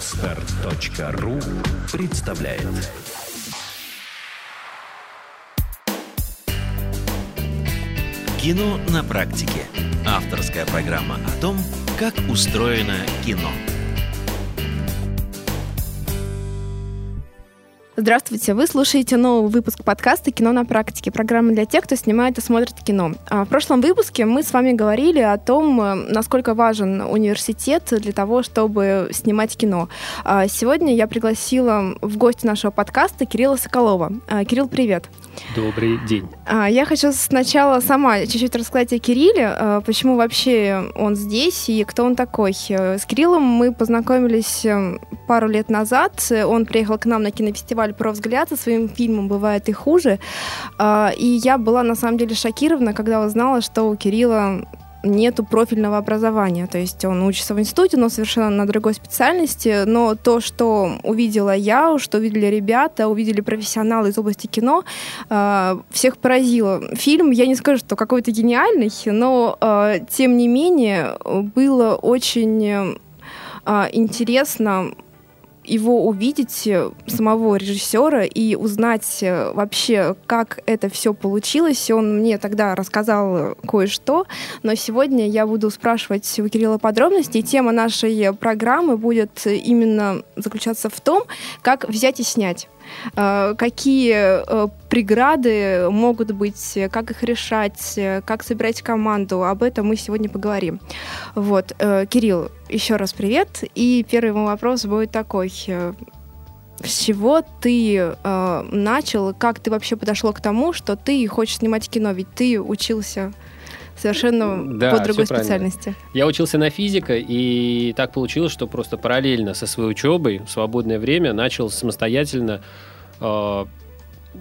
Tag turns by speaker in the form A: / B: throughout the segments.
A: Отстар.ру представляет Кино на практике. Авторская программа о том, как устроено кино.
B: Здравствуйте, вы слушаете новый выпуск подкаста «Кино на практике», программа для тех, кто снимает и смотрит кино. А в прошлом выпуске мы с вами говорили о том, э, насколько важен университет для того, чтобы снимать кино. А сегодня я пригласила в гости нашего подкаста Кирилла Соколова. А, Кирилл, привет.
C: Добрый день.
B: Я хочу сначала сама чуть-чуть рассказать о Кирилле, почему вообще он здесь и кто он такой. Э, с Кириллом мы познакомились э, пару лет назад. Он приехал к нам на кинофестиваль фестиваль про взгляд со своим фильмом «Бывает и хуже». А, и я была на самом деле шокирована, когда узнала, что у Кирилла нету профильного образования. То есть он учится в институте, но совершенно на другой специальности. Но то, что увидела я, что увидели ребята, увидели профессионалы из области кино, а, всех поразило. Фильм, я не скажу, что какой-то гениальный, но а, тем не менее было очень интересно его увидеть, э, самого режиссера, и узнать э, вообще, как это все получилось. Он мне тогда рассказал кое-что, но сегодня я буду спрашивать у Кирилла подробности. И тема нашей программы будет именно заключаться в том, как взять и снять. Э, какие э, преграды могут быть, как их решать, как собирать команду. Об этом мы сегодня поговорим. Вот, э, Кирилл, еще раз привет. И первый мой вопрос будет такой. С чего ты э, начал, как ты вообще подошел к тому, что ты хочешь снимать кино? Ведь ты учился совершенно да, по другой специальности.
C: Я учился на физика, и так получилось, что просто параллельно со своей учебой в свободное время начал самостоятельно э,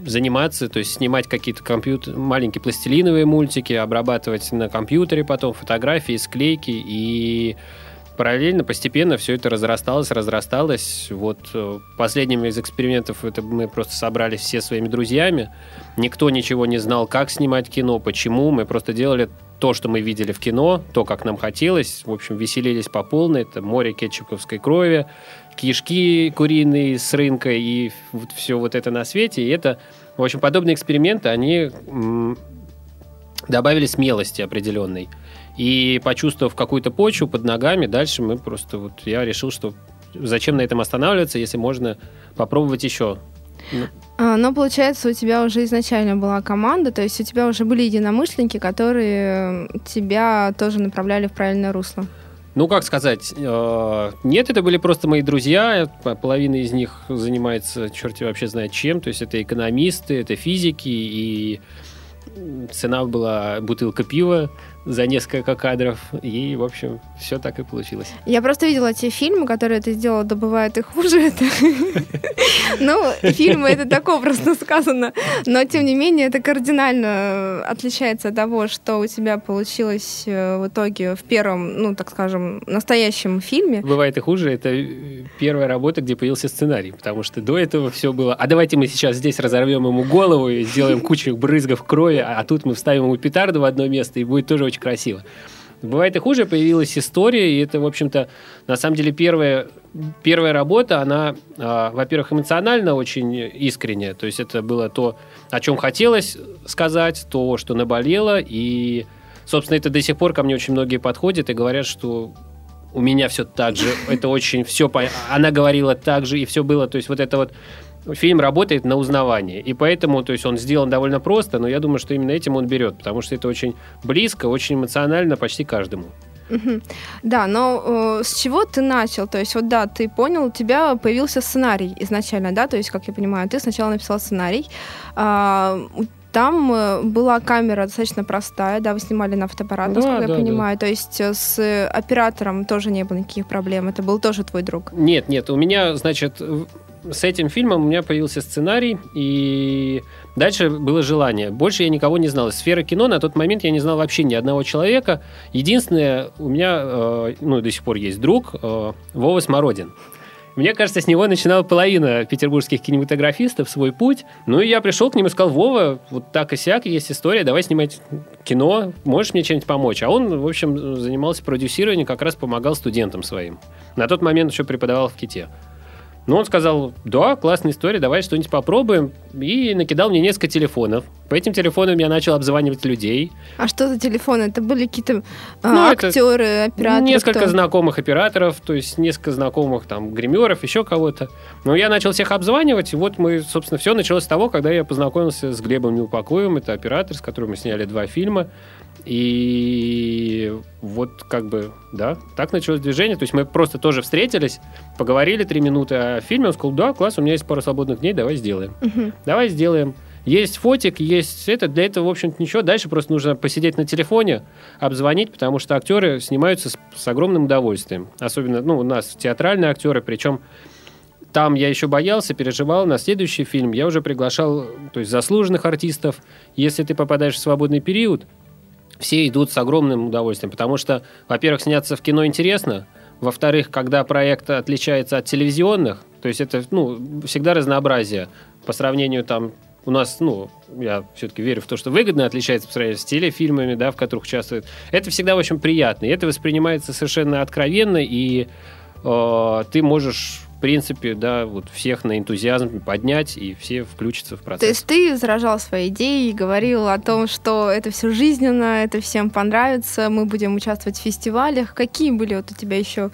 C: заниматься, то есть снимать какие-то компьютер, маленькие пластилиновые мультики, обрабатывать на компьютере потом фотографии, склейки и параллельно, постепенно все это разрасталось, разрасталось. Вот э, последним из экспериментов это мы просто собрались все своими друзьями. Никто ничего не знал, как снимать кино, почему. Мы просто делали то, что мы видели в кино, то, как нам хотелось. В общем, веселились по полной. Это море кетчуповской крови, кишки куриные с рынка и вот все вот это на свете. И это, в общем, подобные эксперименты, они добавили смелости определенной. И почувствовав какую-то почву под ногами, дальше мы просто вот я решил, что зачем на этом останавливаться, если можно попробовать еще.
B: Ну. А, но получается, у тебя уже изначально была команда, то есть у тебя уже были единомышленники, которые тебя тоже направляли в правильное русло.
C: Ну, как сказать, э, нет, это были просто мои друзья, половина из них занимается, черти вообще знает чем, то есть это экономисты, это физики, и цена была бутылка пива, за несколько кадров. И, в общем, все так и получилось.
B: Я просто видела те фильмы, которые ты сделала, да бывает и хуже. Ну, фильмы это так образно сказано. Но, тем не менее, это кардинально отличается от того, что у тебя получилось э, в итоге в первом, ну, так скажем, настоящем фильме.
C: Бывает и хуже. Это первая работа, где появился сценарий. Потому что до этого все было, а давайте мы сейчас здесь разорвем ему голову и сделаем кучу брызгов крови, а тут мы вставим ему петарду в одно место, и будет тоже очень красиво. Бывает и хуже, появилась история, и это, в общем-то, на самом деле первая, первая работа, она, э, во-первых, эмоционально очень искренняя, то есть это было то, о чем хотелось сказать, то, что наболело, и, собственно, это до сих пор ко мне очень многие подходят и говорят, что у меня все так же, это очень все, она говорила так же, и все было, то есть вот это вот фильм работает на узнавание. И поэтому, то есть он сделан довольно просто, но я думаю, что именно этим он берет, потому что это очень близко, очень эмоционально почти каждому.
B: Да, но э, с чего ты начал? То есть, вот да, ты понял, у тебя появился сценарий изначально, да? То есть, как я понимаю, ты сначала написал сценарий. Э, там была камера достаточно простая, да, вы снимали на фотоаппарат, насколько да, я понимаю. Да. То есть э, с оператором тоже не было никаких проблем. Это был тоже твой друг.
C: Нет, нет, у меня, значит, с этим фильмом у меня появился сценарий, и дальше было желание. Больше я никого не знал. Из сферы кино на тот момент я не знал вообще ни одного человека. Единственное, у меня, э, ну, до сих пор есть друг, э, Вова Смородин. Мне кажется, с него начинала половина петербургских кинематографистов свой путь. Ну и я пришел к ним и сказал, Вова, вот так и сяк, есть история, давай снимать кино, можешь мне чем-нибудь помочь? А он, в общем, занимался продюсированием, как раз помогал студентам своим. На тот момент еще преподавал в Ките. Ну, он сказал, да, классная история, давай что-нибудь попробуем. И накидал мне несколько телефонов. По этим телефонам я начал обзванивать людей.
B: А что за телефоны? Это были какие-то а, ну, актеры, операторы?
C: Несколько кто? знакомых операторов, то есть несколько знакомых там гримеров, еще кого-то. Но я начал всех обзванивать, и вот мы, собственно, все началось с того, когда я познакомился с Глебом Неупокоевым. Это оператор, с которым мы сняли два фильма. И вот как бы, да, так началось движение. То есть мы просто тоже встретились, поговорили три минуты о фильме. Он сказал, да, класс, у меня есть пару свободных дней, давай сделаем. Угу. Давай сделаем. Есть фотик, есть это. Для этого, в общем-то, ничего. Дальше просто нужно посидеть на телефоне, обзвонить, потому что актеры снимаются с, с огромным удовольствием. Особенно, ну, у нас театральные актеры, причем там я еще боялся, переживал. На следующий фильм я уже приглашал то есть заслуженных артистов. Если ты попадаешь в свободный период, все идут с огромным удовольствием, потому что, во-первых, сняться в кино интересно, во-вторых, когда проект отличается от телевизионных, то есть это ну, всегда разнообразие по сравнению там у нас, ну, я все-таки верю в то, что выгодно отличается по сравнению с телефильмами, да, в которых участвуют. Это всегда очень приятно. И это воспринимается совершенно откровенно, и э, ты можешь в принципе, да, вот всех на энтузиазм поднять, и все включатся в процесс.
B: То есть ты заражал свои идеи и говорил о том, что это все жизненно, это всем понравится, мы будем участвовать в фестивалях. Какие были вот у тебя еще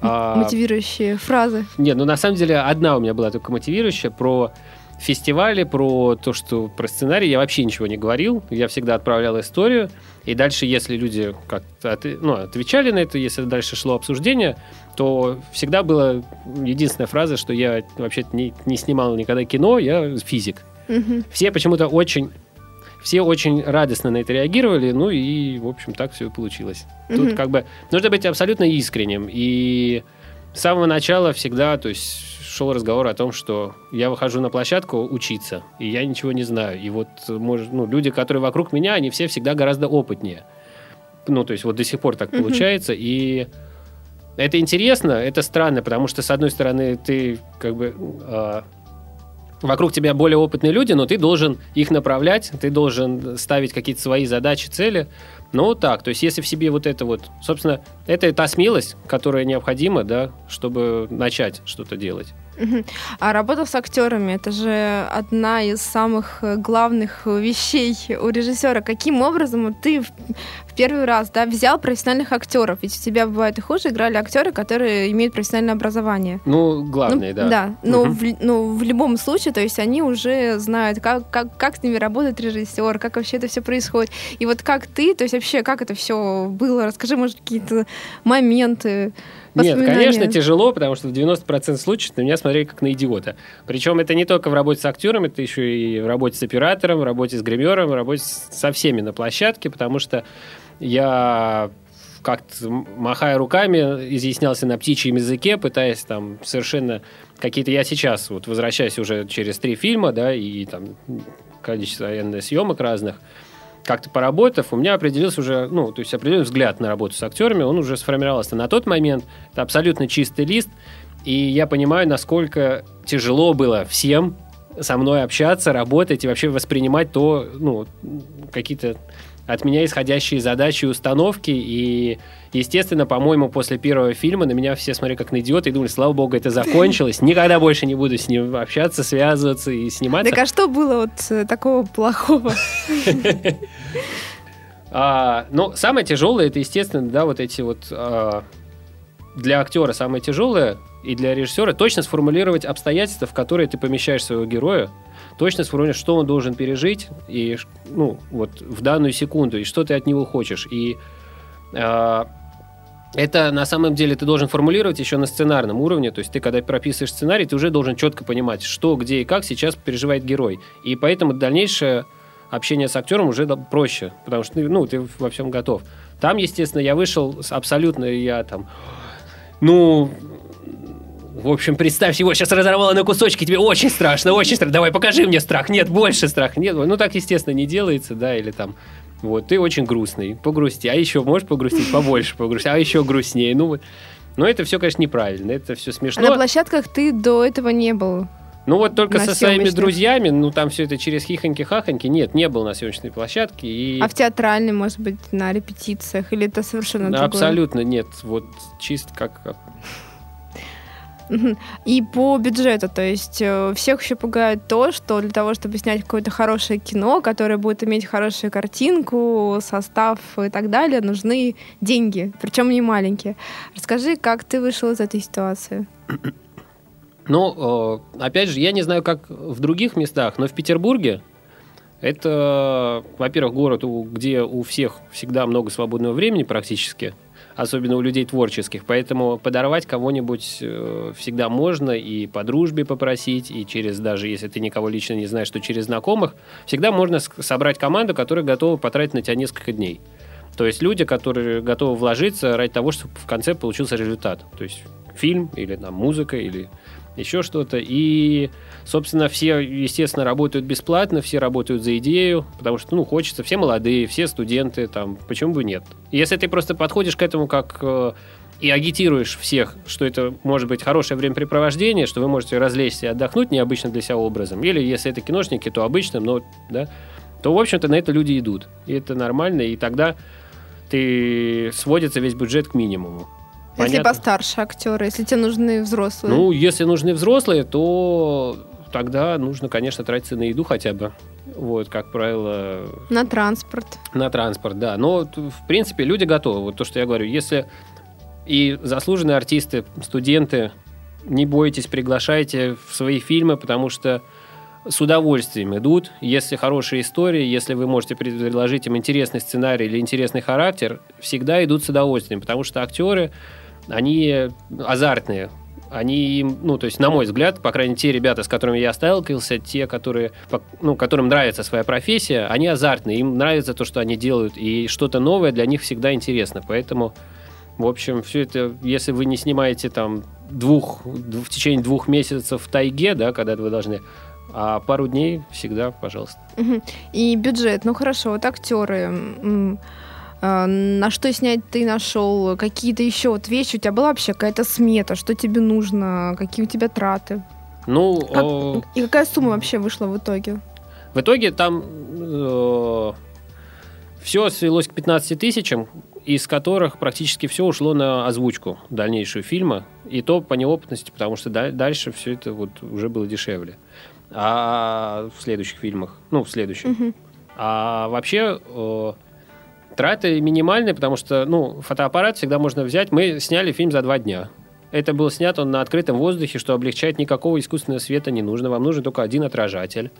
B: а... мотивирующие фразы?
C: Нет, ну на самом деле одна у меня была только мотивирующая про фестивали, про то, что про сценарий я вообще ничего не говорил. Я всегда отправлял историю. И дальше, если люди как-то ну, отвечали на это, если дальше шло обсуждение, то всегда была единственная фраза, что я вообще не, не снимал никогда кино, я физик. Угу. Все почему-то очень все очень радостно на это реагировали, ну и, в общем, так все и получилось. Угу. Тут как бы нужно быть абсолютно искренним. И с самого начала всегда, то есть шел разговор о том, что я выхожу на площадку учиться, и я ничего не знаю. И вот может, ну, люди, которые вокруг меня, они все всегда гораздо опытнее. Ну, то есть вот до сих пор так получается. И это интересно, это странно, потому что, с одной стороны, ты как бы... Э, вокруг тебя более опытные люди, но ты должен их направлять, ты должен ставить какие-то свои задачи, цели. Ну, так, то есть если в себе вот это вот, собственно, это та смелость, которая необходима, да, чтобы начать что-то делать.
B: А работа с актерами это же одна из самых главных вещей у режиссера. Каким образом ты первый раз да, взял профессиональных актеров? Ведь у тебя бывает и хуже играли актеры, которые имеют профессиональное образование.
C: Ну, главное,
B: ну,
C: да.
B: Да, но, угу. в, но в любом случае, то есть они уже знают, как, как, как с ними работает режиссер, как вообще это все происходит. И вот как ты, то есть вообще как это все было? Расскажи, может, какие-то моменты.
C: Нет, конечно, тяжело, потому что в 90% случаев на меня смотрели как на идиота. Причем это не только в работе с актером, это еще и в работе с оператором, в работе с гримером, в работе со всеми на площадке, потому что я как-то махая руками, изъяснялся на птичьем языке, пытаясь там совершенно какие-то... Я сейчас вот возвращаюсь уже через три фильма, да, и там количество съемок разных – как-то поработав, у меня определился уже, ну, то есть определенный взгляд на работу с актерами, он уже сформировался на тот момент. Это абсолютно чистый лист, и я понимаю, насколько тяжело было всем со мной общаться, работать и вообще воспринимать то, ну, какие-то от меня исходящие задачи и установки. И, естественно, по-моему, после первого фильма на меня все смотрели как на идиота и думали, слава богу, это закончилось. Никогда больше не буду с ним общаться, связываться и сниматься.
B: Так а что было вот э, такого плохого?
C: А, ну, самое тяжелое, это, естественно, да, вот эти вот... А, для актера самое тяжелое и для режиссера точно сформулировать обстоятельства, в которые ты помещаешь своего героя, точно сформулировать, что он должен пережить и, ну, вот в данную секунду, и что ты от него хочешь. И э, это на самом деле ты должен формулировать еще на сценарном уровне, то есть ты когда прописываешь сценарий, ты уже должен четко понимать, что, где и как сейчас переживает герой. И поэтому дальнейшее общение с актером уже проще, потому что ну, ты во всем готов. Там, естественно, я вышел абсолютно, я там, ну, в общем, представь, его сейчас разорвало на кусочки, тебе очень страшно, очень страшно. Давай, покажи мне страх. Нет, больше страх. Нет, ну так, естественно, не делается, да, или там, вот, ты очень грустный, погрусти. А еще можешь погрустить побольше, погрустить, а еще грустнее. Ну вот. Но это все, конечно, неправильно, это все смешно.
B: А на площадках ты до этого не был?
C: Ну вот только со своими
B: съемочных.
C: друзьями, ну там все это через хихоньки-хахоньки. Нет, не был на съемочной площадке. И
B: А в театральной, может быть, на репетициях? Или это совершенно
C: Да,
B: другое?
C: абсолютно нет. Вот чисто как...
B: И по бюджету, то есть э, всех еще пугает то, что для того, чтобы снять какое-то хорошее кино, которое будет иметь хорошую картинку, состав и так далее, нужны деньги, причем не маленькие. Расскажи, как ты вышел из этой ситуации?
C: Ну, э, опять же, я не знаю, как в других местах, но в Петербурге это, во-первых, город, где у всех всегда много свободного времени практически, особенно у людей творческих, поэтому подорвать кого-нибудь э, всегда можно и по дружбе попросить, и через, даже если ты никого лично не знаешь, то через знакомых, всегда можно собрать команду, которая готова потратить на тебя несколько дней. То есть люди, которые готовы вложиться ради того, чтобы в конце получился результат. То есть фильм или там музыка или еще что-то. И, собственно, все, естественно, работают бесплатно, все работают за идею, потому что, ну, хочется, все молодые, все студенты, там, почему бы нет. Если ты просто подходишь к этому как э, и агитируешь всех, что это может быть хорошее времяпрепровождение, что вы можете развлечься и отдохнуть необычно для себя образом, или если это киношники, то обычным, но, да, то, в общем-то, на это люди идут. И это нормально, и тогда ты сводится весь бюджет к минимуму.
B: Если
C: Понятно?
B: постарше актеры, если тебе нужны взрослые.
C: Ну, если нужны взрослые, то тогда нужно, конечно, тратиться на еду хотя бы. Вот, как правило,
B: на транспорт.
C: на транспорт, да. Но, в принципе, люди готовы. Вот то, что я говорю. Если и заслуженные артисты, студенты, не бойтесь, приглашайте в свои фильмы, потому что с удовольствием идут. Если хорошие истории, если вы можете предложить им интересный сценарий или интересный характер, всегда идут с удовольствием, потому что актеры, они азартные. Они, ну, то есть, на мой взгляд, по крайней мере, те ребята, с которыми я сталкивался, те, которые, ну, которым нравится своя профессия, они азартные, им нравится то, что они делают, и что-то новое для них всегда интересно. Поэтому, в общем, все это, если вы не снимаете там двух, в течение двух месяцев в тайге, да, когда вы должны, а пару дней всегда, пожалуйста.
B: И бюджет. Ну хорошо, вот актеры. А, На что снять ты нашел? Какие-то еще вот вещи? У тебя была вообще какая-то смета? Что тебе нужно? Какие у тебя траты?
C: Ну,
B: Как-
C: э,
B: И какая сумма вообще вышла в итоге?
C: В итоге там все свелось к 15 тысячам, из которых практически все ушло на озвучку дальнейшую фильма. И то по неопытности, потому что да- дальше все это вот уже было дешевле. А в следующих фильмах, ну, в следующем.
B: Мгм.
C: А вообще э, траты минимальные, потому что, ну, фотоаппарат всегда можно взять. Мы сняли фильм за два дня. Это был снят он на открытом воздухе, что облегчает никакого искусственного света не нужно. Вам нужен только один отражатель.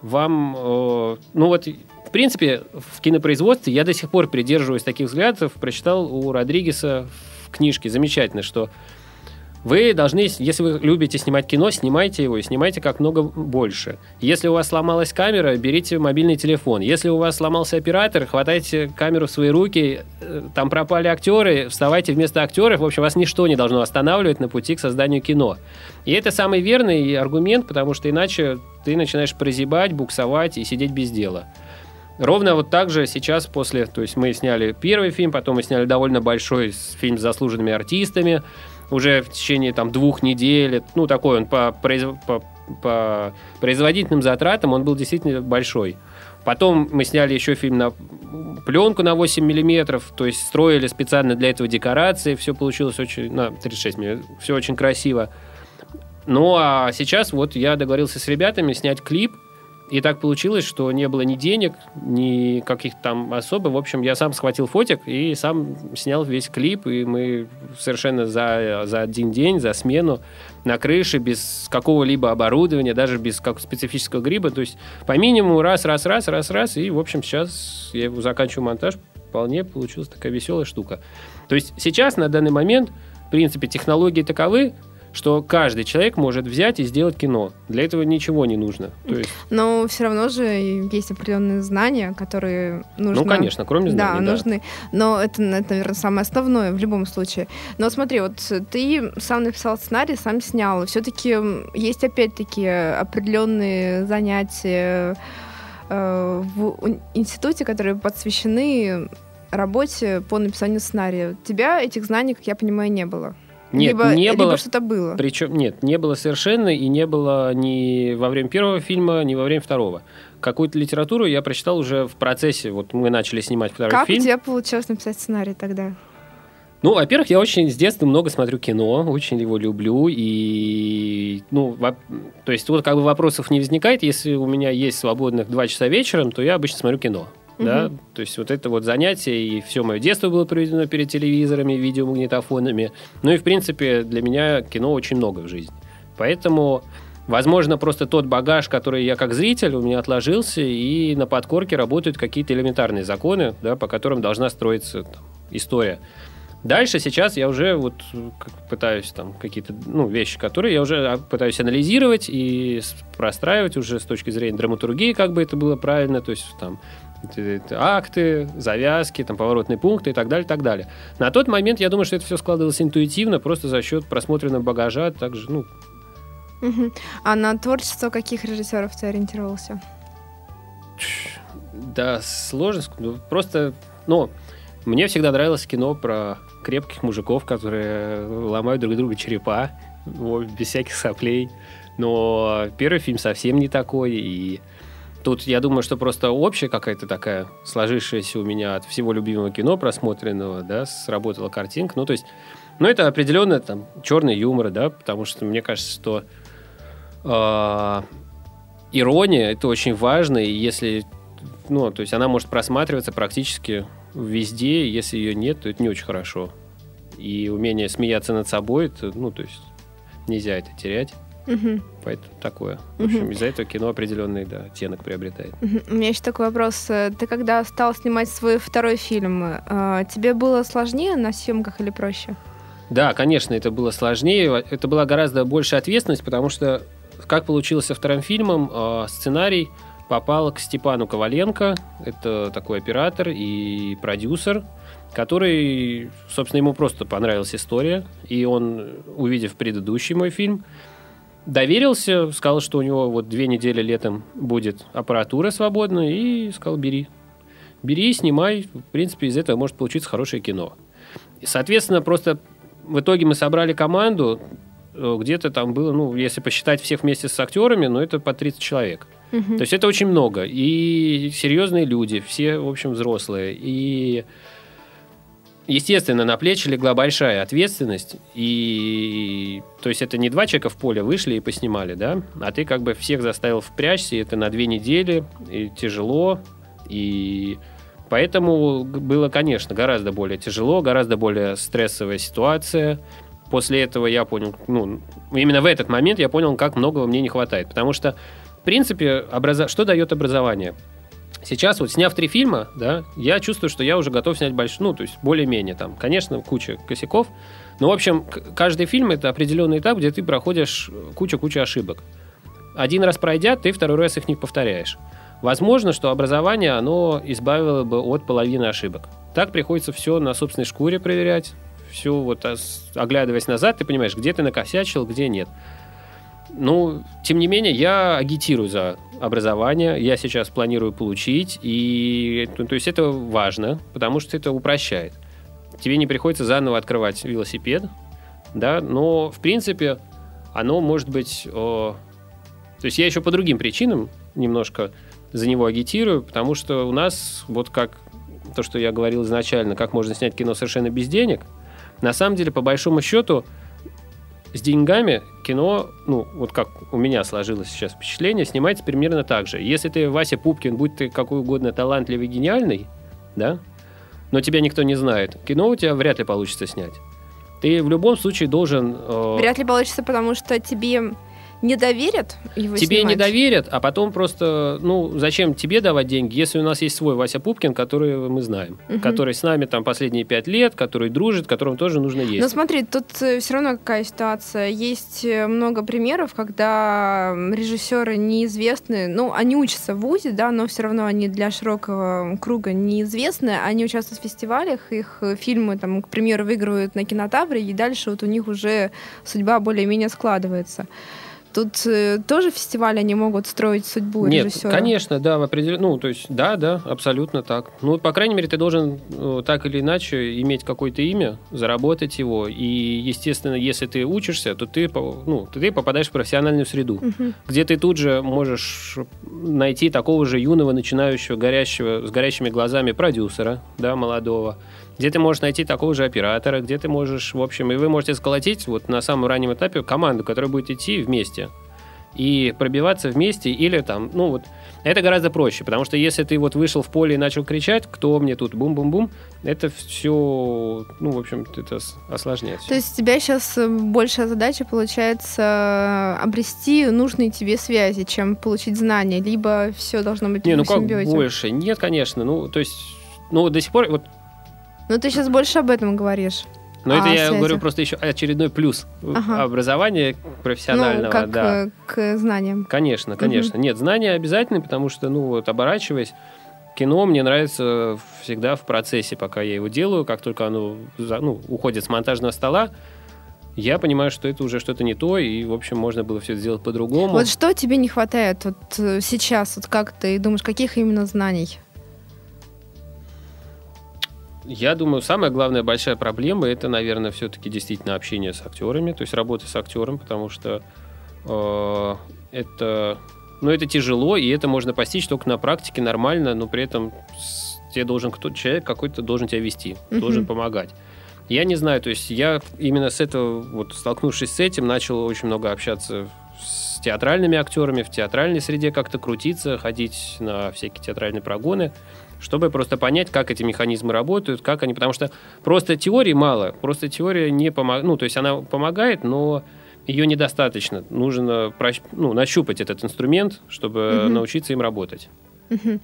C: Вам, э, ну вот, в принципе, в кинопроизводстве я до сих пор придерживаюсь таких взглядов. Прочитал у Родригеса в книжке замечательно, что вы должны, если вы любите снимать кино, снимайте его и снимайте как много больше. Если у вас сломалась камера, берите мобильный телефон. Если у вас сломался оператор, хватайте камеру в свои руки, э, там пропали актеры, вставайте вместо актеров. В общем, вас ничто не должно останавливать на пути к созданию кино. И это самый верный аргумент, потому что иначе ты начинаешь прозябать, буксовать и сидеть без дела. Ровно вот так же сейчас после... То есть мы сняли первый фильм, потом мы сняли довольно большой фильм с заслуженными артистами. Уже в течение там двух недель. Ну, такой он по, по, по производительным затратам, он был действительно большой. Потом мы сняли еще фильм на пленку на 8 миллиметров, то есть строили специально для этого декорации, все получилось очень, на 36 миллиметров, все очень красиво. Ну, а сейчас вот я договорился с ребятами снять клип, и так получилось, что не было ни денег, ни каких-то там особо. В общем, я сам схватил фотик и сам снял весь клип, и мы совершенно за, за один день, за смену на крыше, без какого-либо оборудования, даже без как специфического гриба. То есть по минимуму раз, раз, раз, раз, раз, и, в общем, сейчас я заканчиваю монтаж, вполне получилась такая веселая штука. То есть сейчас, на данный момент, в принципе, технологии таковы, что каждый человек может взять и сделать кино. Для этого ничего не нужно. То есть,
B: Но все равно же есть определенные знания, которые нужно...
C: ну, конечно, кроме
B: Да,
C: знаний, да.
B: нужны. Но это, это, наверное, самое основное в любом случае. Но смотри, вот ты сам написал сценарий, сам снял. Все-таки есть опять-таки определенные занятия э, в институте, которые посвящены работе по написанию сценария. У тебя этих знаний, как я понимаю, не было.
C: Нет,
B: либо,
C: не
B: либо
C: было.
B: что-то было.
C: Причем нет, не было совершенно, и не было ни во время первого фильма, ни во время второго. Какую-то литературу я прочитал уже в процессе. Вот мы начали снимать второй
B: Как
C: фильм.
B: у тебя получилось написать сценарий тогда?
C: Ну, во-первых, я очень с детства много смотрю кино, очень его люблю, и, ну, во- то есть вот как бы вопросов не возникает, если у меня есть свободных два часа вечером, то я обычно смотрю кино. Да,
B: Мгм.
C: то есть вот это вот занятие, и все мое детство было проведено перед телевизорами, видеомагнитофонами. Ну и, в принципе, для меня кино очень много в жизни. Поэтому, возможно, просто тот багаж, который я как зритель, у меня отложился, и на подкорке работают какие-то элементарные законы, да, по которым должна строиться там, история. Дальше сейчас я уже вот пытаюсь там какие-то ну, вещи, которые я уже а, пытаюсь анализировать и простраивать уже с точки зрения драматургии, как бы это было правильно, то есть там акты, завязки, там поворотные пункты и так далее, так далее. На тот момент я думаю, что это все складывалось интуитивно, просто за счет просмотренного багажа, также, ну.
B: А на творчество каких режиссеров ты ориентировался?
C: Да, сложно. ну, Просто, ну, мне всегда нравилось кино про крепких мужиков, которые ломают друг друга черепа, вот, без всяких соплей. Но первый фильм совсем не такой, и тут я думаю, что просто общая какая-то такая сложившаяся у меня от всего любимого кино просмотренного, да, сработала картинка. Ну, то есть, ну, это определенно там черный юмор, да, потому что мне кажется, что а, ирония это очень важно, и если ну, то есть она может просматриваться практически везде, и если ее нет, то это не очень хорошо. И умение смеяться над собой, это, ну, то есть нельзя это терять.
B: Мгм.
C: Поэтому такое. В общем, из-за этого кино определенный да, оттенок приобретает.
B: Мгм. У меня еще такой вопрос. Э, Ты когда стал снимать свой второй фильм, э, тебе было сложнее на съемках или проще?
C: Да, конечно, это было сложнее. Это была гораздо большая ответственность, потому что, как получилось со вторым фильмом, э, сценарий попал к Степану Коваленко. Это такой оператор и продюсер, который, собственно, ему просто понравилась история. И он, увидев предыдущий мой фильм, доверился, сказал, что у него вот две недели летом будет аппаратура свободная, и сказал, бери. Бери, снимай. В принципе, из этого может получиться хорошее кино. И, соответственно, просто в итоге мы собрали команду, э, где-то там было, ну, если посчитать всех вместе с актерами, ну, это по 30 человек.
B: Мгм.
C: То есть это очень много. И серьезные люди, все, в общем, взрослые. И, естественно, на плечи легла большая ответственность. И, то есть это не два человека в поле вышли и поснимали, да? А ты как бы всех заставил впрячься, и это на две недели, и тяжело. И поэтому было, конечно, гораздо более тяжело, гораздо более стрессовая ситуация. После этого я понял, ну, именно в этот момент я понял, как многого мне не хватает. Потому что в принципе, образо- что дает образование? Сейчас вот сняв три фильма, да, я чувствую, что я уже готов снять больше, ну, то есть более-менее там, конечно, куча косяков, но, в общем, каждый фильм это определенный этап, где ты проходишь кучу-кучу ошибок. Один раз пройдя, ты второй раз их не повторяешь. Возможно, что образование, оно избавило бы от половины ошибок. Так приходится все на собственной шкуре проверять, все вот оглядываясь назад, ты понимаешь, где ты накосячил, где нет. Ну, тем не менее, я агитирую за образование. Я сейчас планирую получить. И, ну, то есть это важно, потому что это упрощает. Тебе не приходится заново открывать велосипед, да, но, в принципе, оно может быть... о, То есть я еще по другим причинам немножко за него агитирую, потому что у нас, вот как то, что я говорил изначально, как можно снять кино совершенно без денег, на самом деле, по большому счету, с деньгами кино, ну, вот как у меня сложилось сейчас впечатление, снимается примерно так же. Если ты Вася Пупкин, будь ты какой угодно талантливый, гениальный, да, но тебя никто не знает, кино у тебя вряд ли получится снять. Ты в любом случае должен... э,
B: Вряд ли получится, потому что тебе не доверят его
C: Тебе не
B: снимать.
C: доверят, а потом просто, ну, зачем тебе давать деньги, если у нас есть свой Вася Пупкин, который мы знаем,
B: Мгм.
C: который с нами там последние пять лет, который дружит, которому тоже нужно есть.
B: Но смотри, тут все равно какая ситуация. Есть э, много примеров, когда режиссеры неизвестны, ну, они учатся в ВУЗе, да, но все равно они для широкого круга неизвестны. Они участвуют в фестивалях, их э, фильмы, там, к примеру, выигрывают на кинотавре, и дальше вот у них уже судьба более-менее складывается. Тут э, тоже фестивали они могут строить судьбу
C: Нет,
B: режиссера?
C: конечно, да, в определен... ну, то есть, да, да, абсолютно так. Ну, по крайней мере, ты должен э, так или иначе иметь какое-то имя, заработать его, и, естественно, если ты учишься, то ты, ну, ты попадаешь в профессиональную среду,
B: Мгм.
C: где ты тут же можешь найти такого же юного, начинающего, горящего, с горящими глазами продюсера, да, молодого, где ты можешь найти такого же оператора, где ты можешь, в общем, и вы можете сколотить вот на самом раннем этапе команду, которая будет идти вместе и пробиваться вместе или там, ну вот, это гораздо проще, потому что если ты вот вышел в поле и начал кричать, кто мне тут бум-бум-бум, это все, ну, в общем, это с- осложняет. всё.
B: То есть у тебя сейчас большая задача получается э, обрести нужные тебе связи, чем получить знания, либо все должно быть
C: Не, ну как
B: симбиозе.
C: больше? Нет, конечно, ну, то есть, ну, до сих пор, вот,
B: Ну ты сейчас больше об этом говоришь.
C: но это
B: А,
C: я
B: связи.
C: говорю просто еще очередной плюс
B: Ага.
C: образования профессионального,
B: ну, как
C: да.
B: э, к знаниям.
C: Конечно, конечно. Нет, знания обязательны, потому что, ну, вот, оборачиваясь, кино мне нравится всегда в процессе, пока я его делаю. Как только оно ну, уходит с монтажного стола, я понимаю, что это уже что-то не то, и, в общем, можно было все сделать по-другому.
B: Вот что тебе не хватает вот э, сейчас, вот как ты думаешь, каких именно знаний?
C: Я думаю, самая главная большая проблема это, наверное, все-таки действительно общение с актерами, то есть работа с актером, потому что э, это, ну, это тяжело, и это можно постичь только на практике нормально, но при этом тебе должен кто человек какой-то должен тебя вести,
B: Мгм.
C: должен помогать. Я не знаю, то есть я именно с этого, вот столкнувшись с этим, начал очень много общаться с театральными актерами, в театральной среде как-то крутиться, ходить на всякие театральные прогоны, чтобы просто понять, как эти механизмы работают, как они, потому что просто теории мало, просто теория не помогает, ну, то есть она помогает, но ее недостаточно. Нужно ну, нащупать этот инструмент, чтобы
B: Мгм.
C: научиться им работать.
B: Мгм.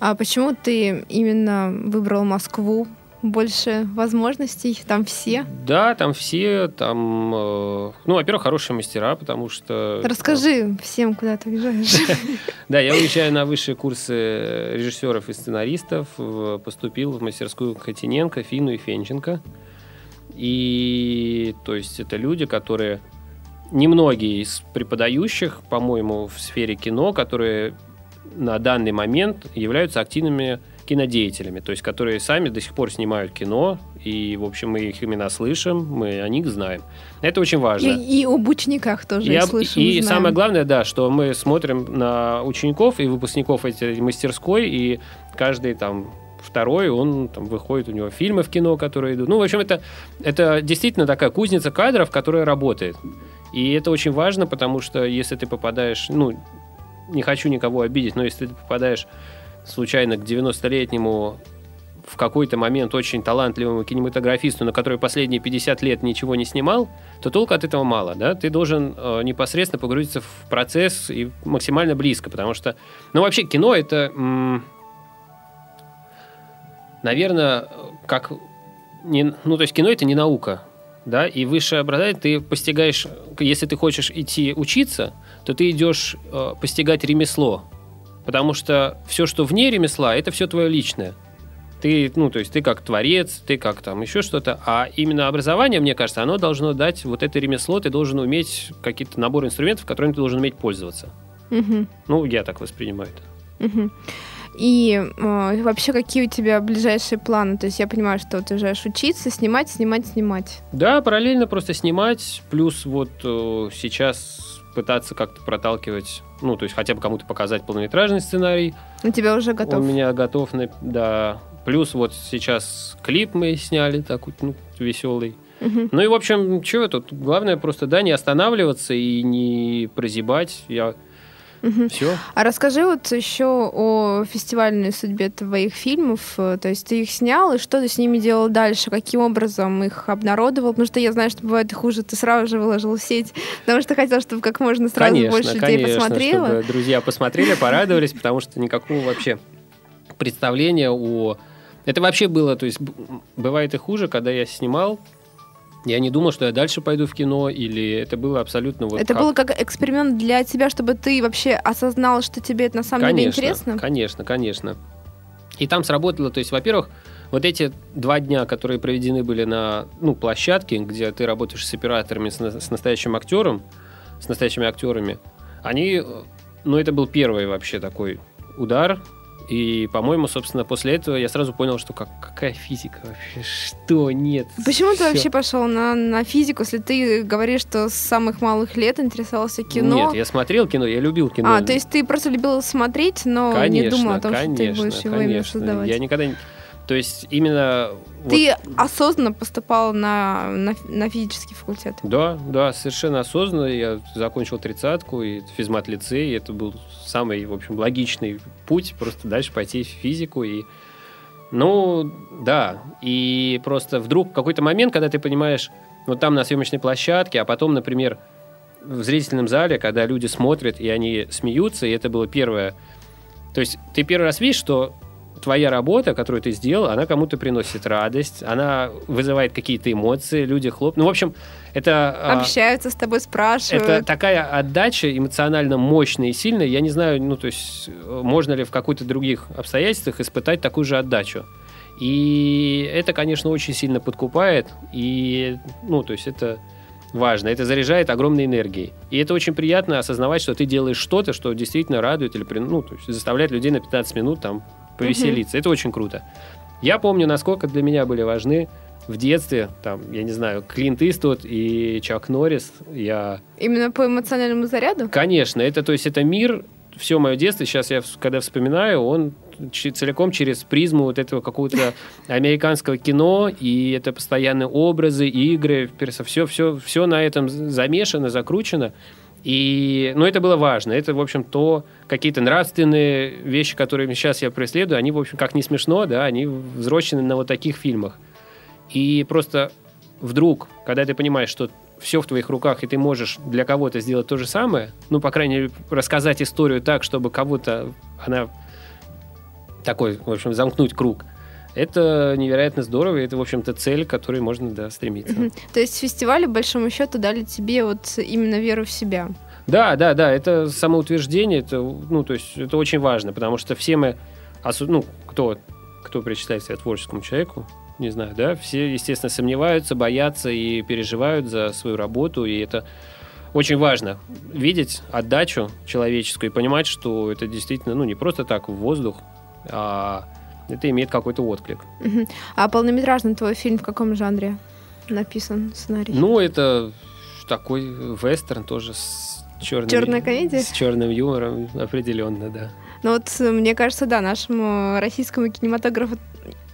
B: А почему ты именно выбрал Москву? Больше возможностей, там все.
C: Да, там все, там, э, ну, во-первых, хорошие мастера, потому что...
B: Расскажи всем, куда ты уезжаешь.
C: Да, я уезжаю на высшие курсы режиссеров и сценаристов, поступил в мастерскую Хотиненко, Фину и Фенченко. И, то есть, это люди, которые... Немногие из преподающих, по-моему, в сфере кино, которые на данный момент являются активными кинодеятелями, то есть которые сами до сих пор снимают кино, и, в общем, мы их имена слышим, мы о них знаем. Это очень важно.
B: И, и об учениках тоже
C: Я-
B: слышим,
C: и
B: знаем.
C: самое главное, да, что мы смотрим на учеников и выпускников этой мастерской, и каждый там второй, он там выходит, у него фильмы в кино, которые идут. Ну, в общем, это, это действительно такая кузница кадров, которая работает. И это очень важно, потому что если ты попадаешь, ну, не хочу никого обидеть, но если ты попадаешь случайно к 90-летнему в какой-то момент очень талантливому кинематографисту, на который последние 50 лет ничего не снимал, то толку от этого мало, да? Ты должен э, непосредственно погрузиться в процесс и максимально близко, потому что, ну, вообще кино это, м, наверное, как, не, ну, то есть кино это не наука, да, и высшее образование ты постигаешь, если ты хочешь идти учиться, то ты идешь э, постигать ремесло, потому что все, что вне ремесла, это все твое личное. Ты, ну, то есть ты как творец, ты как там еще что-то, а именно образование, мне кажется, оно должно дать вот это ремесло, ты должен уметь какие-то набор инструментов, которыми ты должен уметь пользоваться.
B: Мгм,
C: Ну, я так воспринимаю это.
B: мгм. И э, вообще, какие у тебя ближайшие планы? То есть я понимаю, что ты уезжаешь учиться, снимать, снимать, снимать.
C: Да, параллельно просто снимать, плюс вот э, сейчас пытаться как-то проталкивать, ну, то есть хотя бы кому-то показать полнометражный сценарий.
B: У тебя уже готов.
C: Он у меня готов, да. Плюс вот сейчас клип мы сняли такой, ну, веселый.
B: Мгм.
C: Ну и, в общем, что тут? Главное просто, да, не останавливаться и не прозябать. Я...
B: Мгм.
C: Все.
B: А расскажи вот еще о фестивальной судьбе твоих фильмов. То есть ты их снял, и что ты с ними делал дальше? Каким образом их обнародовал? Потому что я знаю, что бывает хуже, ты сразу же выложил в сеть, потому что хотел, чтобы как можно сразу
C: конечно,
B: больше людей
C: конечно,
B: посмотрело.
C: чтобы друзья посмотрели, порадовались, потому что никакого вообще представления о... Это вообще было, то есть бывает и хуже, когда я снимал, я не думал, что я дальше пойду в кино, или это было абсолютно вот
B: это
C: как-
B: было как эксперимент для тебя, чтобы ты вообще осознал, что тебе это на самом деле
C: конечно,
B: интересно?
C: Конечно, конечно. И там сработало, то есть, во-первых, вот эти два дня, которые проведены были на ну, площадке, где ты работаешь с операторами, с, на- с настоящим актером, с настоящими актерами, они, ну, это был первый вообще такой удар, и, по-моему, собственно, после этого я сразу понял, что как, какая физика вообще? Что? Нет.
B: Почему ты
C: Всё.
B: вообще пошел на, на физику, если ты говоришь, что с самых малых лет интересовался кино?
C: Нет, я смотрел кино, я любил кино.
B: А, то есть ты просто любил смотреть, но не думал о том, что ты будешь его именно
C: конечно.
B: создавать.
C: Я никогда не... То есть именно...
B: Ты
C: вот-
B: осознанно поступал на, на, на физический факультет.
C: Да, да, совершенно осознанно. Я закончил тридцатку и физмат-лицей. и Это был самый, в общем, логичный путь. Просто дальше пойти в физику. И, ну, да. И просто вдруг в какой-то момент, когда ты понимаешь, вот там на съемочной площадке, а потом, например, в зрительном зале, когда люди смотрят, и они смеются, и это было первое... То есть ты первый раз видишь, что твоя работа, которую ты сделал, она кому-то приносит радость, она вызывает какие-то эмоции, люди хлоп. Ну, в общем, это... а,
B: Общаются с тобой, спрашивают.
C: это такая отдача эмоционально мощная и сильная. Я не знаю, ну, то есть, можно ли в каких-то других обстоятельствах испытать такую же отдачу. И это, конечно, очень сильно подкупает. И, ну, то есть, это важно. Это заряжает огромной энергией. И это очень приятно осознавать, что ты делаешь что-то, что действительно радует или, ну, то есть, заставляет людей на 15 минут там повеселиться. Это очень круто. Я помню, насколько для меня были важны в детстве, там, я не знаю, Клинт Иствуд и Чак Норрис. Я
B: Именно по эмоциональному заряду?
C: Конечно, это, то есть, это мир, все мое детство, сейчас я, когда вспоминаю, он целиком через призму вот этого какого-то американского кино, и это постоянные образы, игры, все, все, все на этом замешано, закручено. И, ну, это было важно. Это, в общем, то, какие-то нравственные вещи, которые сейчас я преследую, они, в общем, как не смешно, да, они взрослены на вот таких фильмах. И просто вдруг, когда ты понимаешь, что все в твоих руках, и ты можешь для кого-то сделать то же самое, ну, по крайней мере, рассказать историю так, чтобы кого-то она такой, в общем, замкнуть круг, это невероятно здорово, и это, в общем-то, цель, к которой можно, да, стремиться.
B: Мгм. То есть фестивали, по большому счету, дали тебе вот именно веру в себя.
C: Да, да, да, это самоутверждение, это, ну, то есть, это очень важно, потому что все мы, ну, кто, кто причисляет себя творческому человеку, не знаю, да, все, естественно, сомневаются, боятся и переживают за свою работу, и это очень важно видеть отдачу человеческую и понимать, что это действительно, ну, не просто так в воздух, это имеет какой-то отклик.
B: А полнометражный твой фильм в каком жанре написан сценарий?
C: Ну, это такой вестерн тоже с черным...
B: Черная комедия?
C: С черным юмором, определенно, да.
B: Ну вот, мне кажется, да, нашему российскому кинематографу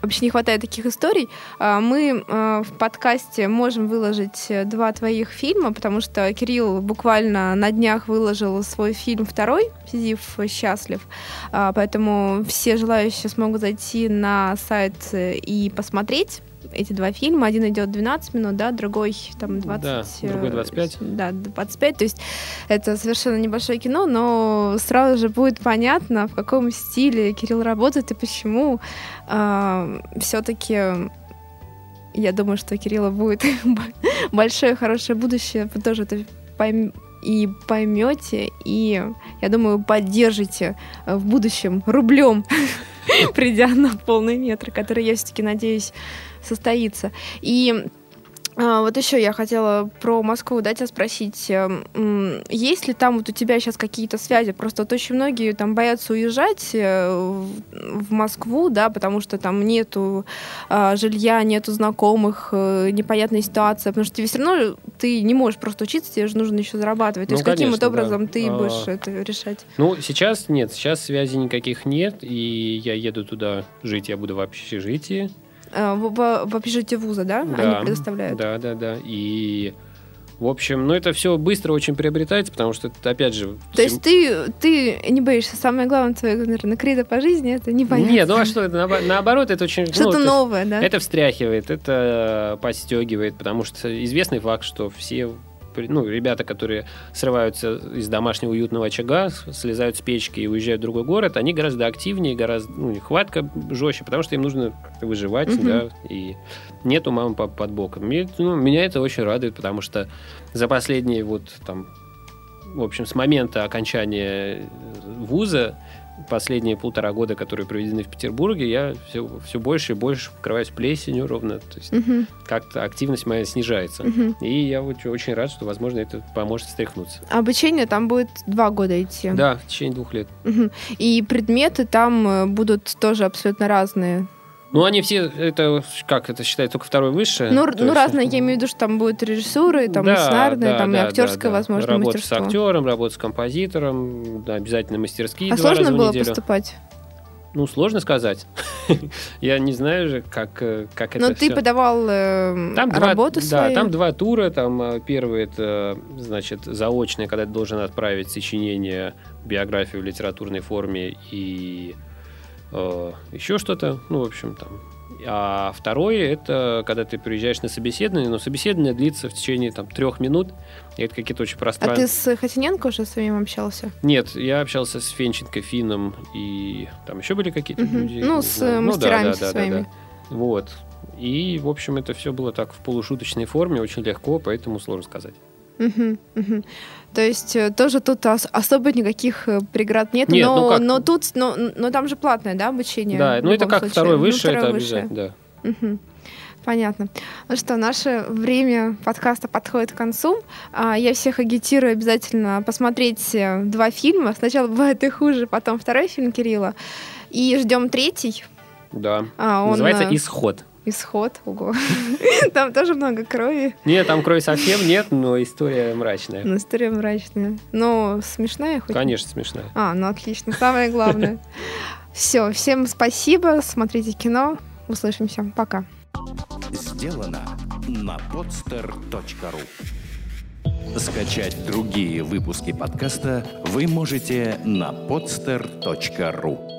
B: вообще не хватает таких историй. А, Мы э, в подкасте можем выложить э, два твоих фильма, потому что Кирилл буквально на днях выложил свой фильм второй, «Сизиф счастлив». А, Поэтому все желающие смогут зайти на сайт э, и посмотреть эти два фильма. Один идет 12 минут, да, другой там 20...
C: Да, другой
B: э,
C: 25.
B: Да, 25. То есть это совершенно небольшое кино, но сразу же будет понятно, в каком стиле Кирилл работает и почему. Все-таки я думаю, что Кирилла будет большое, хорошее будущее. Вы тоже это пойм- и поймете, и, я думаю, поддержите э, в будущем рублем, придя на полный метр, который, я все-таки надеюсь, состоится. И а, вот еще я хотела про Москву, да, тебя спросить, эм, есть ли там вот у тебя сейчас какие-то связи? Просто вот очень многие там боятся уезжать э, в Москву, да, потому что там нету а, жилья, нету знакомых, э, непонятная ситуация, потому что тебе все равно ты не можешь просто учиться, тебе же нужно еще зарабатывать. То
C: Ну,
B: есть каким вот
C: конечно, да.
B: образом ты
C: А.
B: будешь это решать?
C: Ну, сейчас нет, сейчас связей никаких нет, и я еду туда жить, я буду в общежитии.
B: А, В, в, общежитии вуза, да?
C: Да,
B: Они предоставляют?
C: Да, да, да. И, в общем, ну, это все быстро очень приобретается, потому что, это, опять же...
B: То есть ты, ты не боишься. Самое главное твое, наверное, кредо по жизни это не бояться.
C: Нет, ну а что, это наобо- наоборот, это очень... ну,
B: Что-то
C: то есть
B: новое, да?
C: Это встряхивает, это подстегивает, потому что известный факт, что все ну, ребята, которые срываются из домашнего уютного очага, слезают с печки и уезжают в другой город, они гораздо активнее, гораздо, ну, хватка жестче, потому что им нужно выживать,
B: Мгм.
C: да, и нету мамы папы под боком. Мне, ну, меня это очень радует, потому что за последние вот там, в общем, с момента окончания вуза последние полтора года, которые проведены в Петербурге, я все, все больше и больше покрываюсь плесенью ровно. То есть
B: Мгм.
C: как-то активность моя снижается.
B: Мгм.
C: И я очень рад, что, возможно, это поможет встряхнуться.
B: Обучение там будет два года идти.
C: Да, в течение двух лет.
B: Мгм. И предметы там э, будут тоже абсолютно разные.
C: Ну, они все, это, как это считается, только второе высшее?
B: Ну, ну разные, я имею в виду, что там будет режиссура, и там и
C: Да,
B: сценарная,
C: да,
B: там и
C: да,
B: актерское,
C: да, да.
B: возможно,
C: Работа
B: мастерство.
C: с актером, работа с композитором, да, обязательно мастерские
B: А
C: два раза
B: сложно
C: в
B: было
C: неделю.
B: поступать?
C: Ну, сложно сказать. Я не знаю же, как, э, как это
B: Но Ну, ты
C: всё.
B: подавал э,
C: Там два,
B: работу
C: да,
B: свою?
C: там два тура. Там э, первый это, значит, заочный, когда ты должен отправить сочинение, биографию в литературной форме и э, еще что-то. Ну, в общем, там. А второй это когда ты приезжаешь на собеседование, но собеседование длится в течение там трех минут. И это какие-то очень
B: А
C: пространные.
B: ты с Хотиненко уже своим общался?
C: Нет, я общался с Фенченко, Фином и там еще были какие-то
B: Мгм.
C: люди.
B: Ну, с,
C: знаю.
B: э,
C: да,
B: мастерами
C: да,
B: со
C: да, да,
B: своими.
C: да. Вот. И, в общем, это все было так в полушуточной форме, очень легко, поэтому сложно сказать.
B: Мгм, мгм. То есть э, тоже тут ос- особо никаких э, преград нет,
C: Нет,
B: но,
C: ну как?
B: но тут, но, но там же платное, да, обучение?
C: да, ну это как
B: случае?
C: второе
B: Ну,
C: высшее, это
B: второе высшее.
C: обязательно, да.
B: Мгм. Понятно. Ну что, наше время подкаста подходит к концу. А, Я всех агитирую обязательно посмотреть э, два фильма. Сначала бывает и хуже, потом второй фильм Кирилла. И ждем третий.
C: Да.
B: А, он,
C: Называется «Исход».
B: Исход. Ого. Там тоже много крови.
C: Нет, там крови совсем нет, но история мрачная.
B: Но история мрачная. Но смешная хоть?
C: Конечно, смешная.
B: А, ну отлично, самое главное. Все, всем спасибо, смотрите кино, услышимся, пока.
D: Сделано на podster.ru Скачать другие выпуски подкаста вы можете на podster.ru